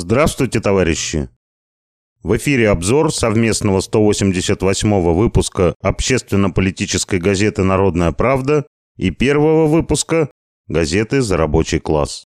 Здравствуйте, товарищи! В эфире обзор совместного 188-го выпуска общественно-политической газеты «Народная правда» и первого выпуска газеты «За рабочий класс».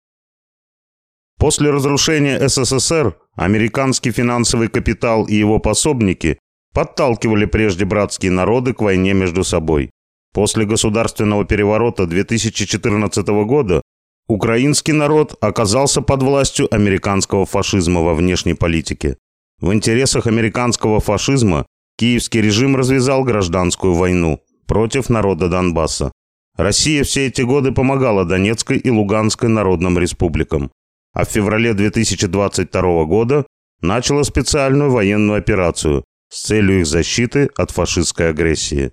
После разрушения СССР американский финансовый капитал и его пособники подталкивали прежде братские народы к войне между собой. После государственного переворота 2014 года Украинский народ оказался под властью американского фашизма во внешней политике. В интересах американского фашизма киевский режим развязал гражданскую войну против народа Донбасса. Россия все эти годы помогала Донецкой и Луганской народным республикам, а в феврале 2022 года начала специальную военную операцию с целью их защиты от фашистской агрессии.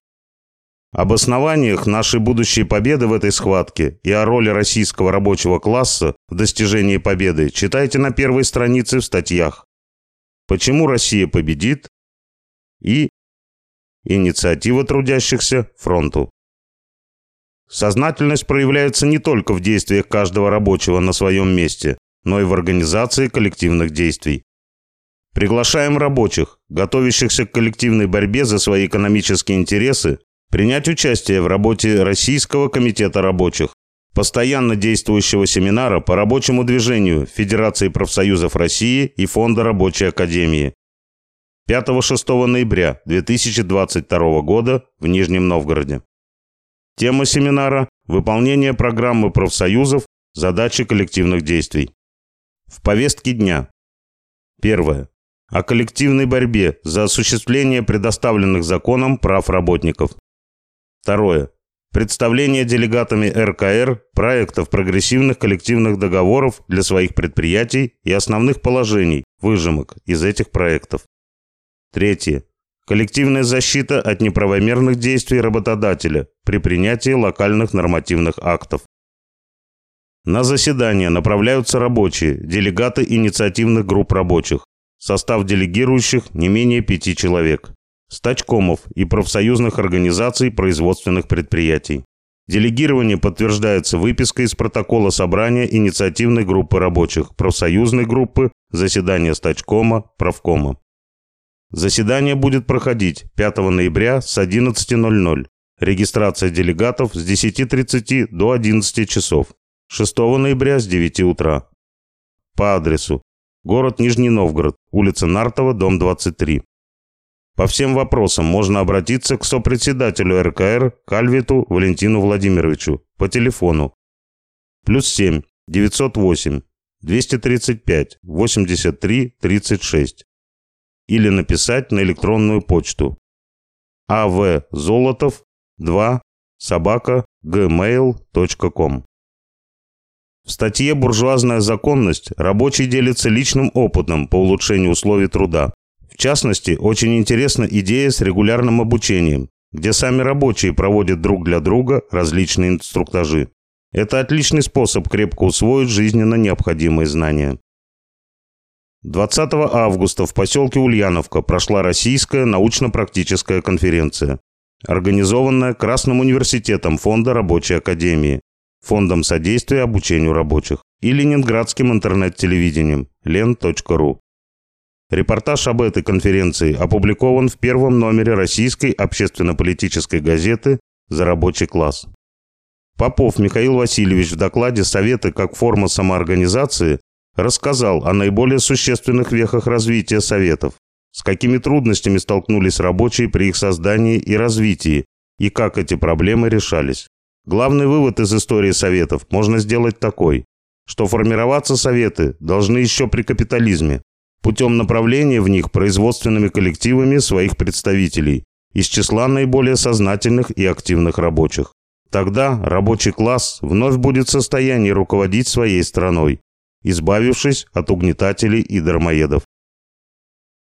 Об основаниях нашей будущей победы в этой схватке и о роли российского рабочего класса в достижении победы читайте на первой странице в статьях «Почему Россия победит» и «Инициатива трудящихся фронту». Сознательность проявляется не только в действиях каждого рабочего на своем месте, но и в организации коллективных действий. Приглашаем рабочих, готовящихся к коллективной борьбе за свои экономические интересы, Принять участие в работе Российского комитета рабочих, постоянно действующего семинара по рабочему движению Федерации профсоюзов России и Фонда рабочей академии. 5-6 ноября 2022 года в Нижнем Новгороде. Тема семинара – выполнение программы профсоюзов, задачи коллективных действий. В повестке дня. Первое. О коллективной борьбе за осуществление предоставленных законом прав работников. Второе. Представление делегатами РКР проектов прогрессивных коллективных договоров для своих предприятий и основных положений, выжимок из этих проектов. Третье. Коллективная защита от неправомерных действий работодателя при принятии локальных нормативных актов. На заседание направляются рабочие, делегаты инициативных групп рабочих. Состав делегирующих не менее пяти человек стачкомов и профсоюзных организаций производственных предприятий. Делегирование подтверждается выпиской из протокола собрания инициативной группы рабочих, профсоюзной группы, заседания стачкома, правкома. Заседание будет проходить 5 ноября с 11.00. Регистрация делегатов с 10.30 до 11 часов. 6 ноября с 9 утра. По адресу. Город Нижний Новгород, улица Нартова, дом 23. По всем вопросам можно обратиться к сопредседателю РКР Кальвиту Валентину Владимировичу по телефону. Плюс 7 908 235 83 36 или написать на электронную почту. Авзолотов 2 собака gmail.com В статье «Буржуазная законность» рабочий делится личным опытом по улучшению условий труда. В частности, очень интересна идея с регулярным обучением, где сами рабочие проводят друг для друга различные инструктажи. Это отличный способ крепко усвоить жизненно необходимые знания. 20 августа в поселке Ульяновка прошла Российская научно-практическая конференция, организованная Красным университетом Фонда рабочей академии, Фондом содействия обучению рабочих и Ленинградским интернет-телевидением len.ru. Репортаж об этой конференции опубликован в первом номере российской общественно-политической газеты «За рабочий класс». Попов Михаил Васильевич в докладе «Советы как форма самоорганизации» рассказал о наиболее существенных вехах развития Советов, с какими трудностями столкнулись рабочие при их создании и развитии, и как эти проблемы решались. Главный вывод из истории Советов можно сделать такой, что формироваться Советы должны еще при капитализме, путем направления в них производственными коллективами своих представителей из числа наиболее сознательных и активных рабочих. Тогда рабочий класс вновь будет в состоянии руководить своей страной, избавившись от угнетателей и дармоедов.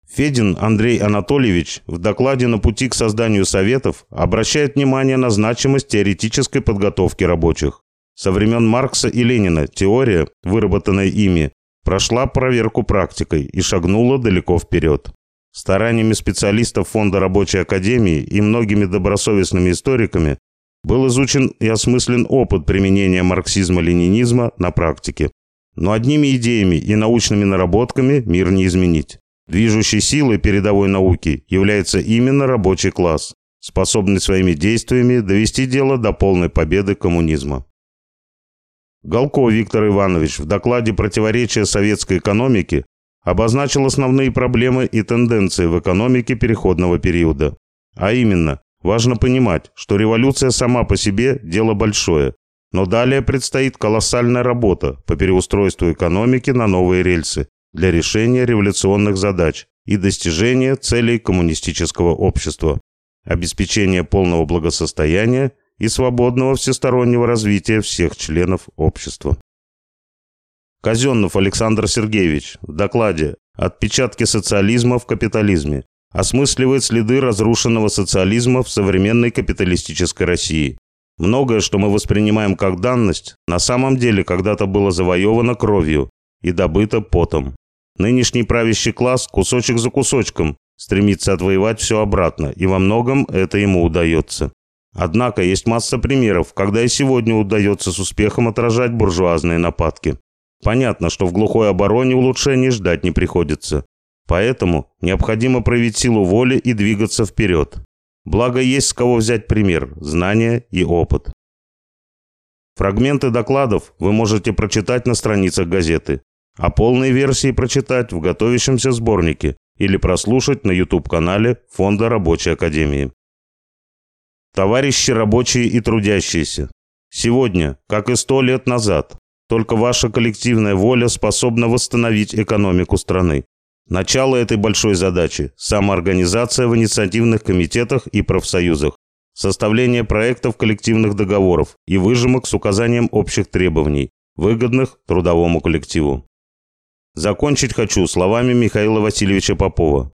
Федин Андрей Анатольевич в докладе «На пути к созданию советов» обращает внимание на значимость теоретической подготовки рабочих. Со времен Маркса и Ленина теория, выработанная ими, прошла проверку практикой и шагнула далеко вперед. Стараниями специалистов Фонда рабочей академии и многими добросовестными историками был изучен и осмыслен опыт применения марксизма-ленинизма на практике. Но одними идеями и научными наработками мир не изменить. Движущей силой передовой науки является именно рабочий класс, способный своими действиями довести дело до полной победы коммунизма. Галко Виктор Иванович в докладе «Противоречия советской экономики» обозначил основные проблемы и тенденции в экономике переходного периода. А именно, важно понимать, что революция сама по себе – дело большое, но далее предстоит колоссальная работа по переустройству экономики на новые рельсы для решения революционных задач и достижения целей коммунистического общества, обеспечения полного благосостояния и свободного всестороннего развития всех членов общества. Казеннов Александр Сергеевич в докладе «Отпечатки социализма в капитализме» осмысливает следы разрушенного социализма в современной капиталистической России. Многое, что мы воспринимаем как данность, на самом деле когда-то было завоевано кровью и добыто потом. Нынешний правящий класс кусочек за кусочком стремится отвоевать все обратно, и во многом это ему удается. Однако есть масса примеров, когда и сегодня удается с успехом отражать буржуазные нападки. Понятно, что в глухой обороне улучшений ждать не приходится. Поэтому необходимо проявить силу воли и двигаться вперед. Благо есть с кого взять пример, знания и опыт. Фрагменты докладов вы можете прочитать на страницах газеты, а полные версии прочитать в готовящемся сборнике или прослушать на YouTube-канале Фонда Рабочей Академии. Товарищи рабочие и трудящиеся, сегодня, как и сто лет назад, только ваша коллективная воля способна восстановить экономику страны. Начало этой большой задачи – самоорганизация в инициативных комитетах и профсоюзах, составление проектов коллективных договоров и выжимок с указанием общих требований, выгодных трудовому коллективу. Закончить хочу словами Михаила Васильевича Попова.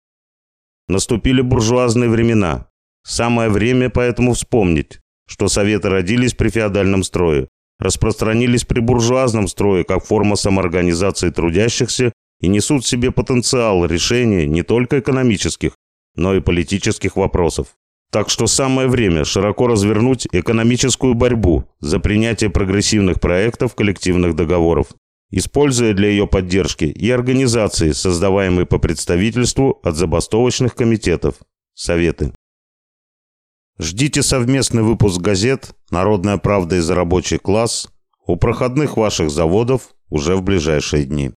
Наступили буржуазные времена, Самое время поэтому вспомнить, что советы родились при феодальном строе, распространились при буржуазном строе как форма самоорганизации трудящихся и несут в себе потенциал решения не только экономических, но и политических вопросов. Так что самое время широко развернуть экономическую борьбу за принятие прогрессивных проектов коллективных договоров, используя для ее поддержки и организации, создаваемые по представительству от забастовочных комитетов, советы. Ждите совместный выпуск газет «Народная правда» и «За рабочий класс» у проходных ваших заводов уже в ближайшие дни.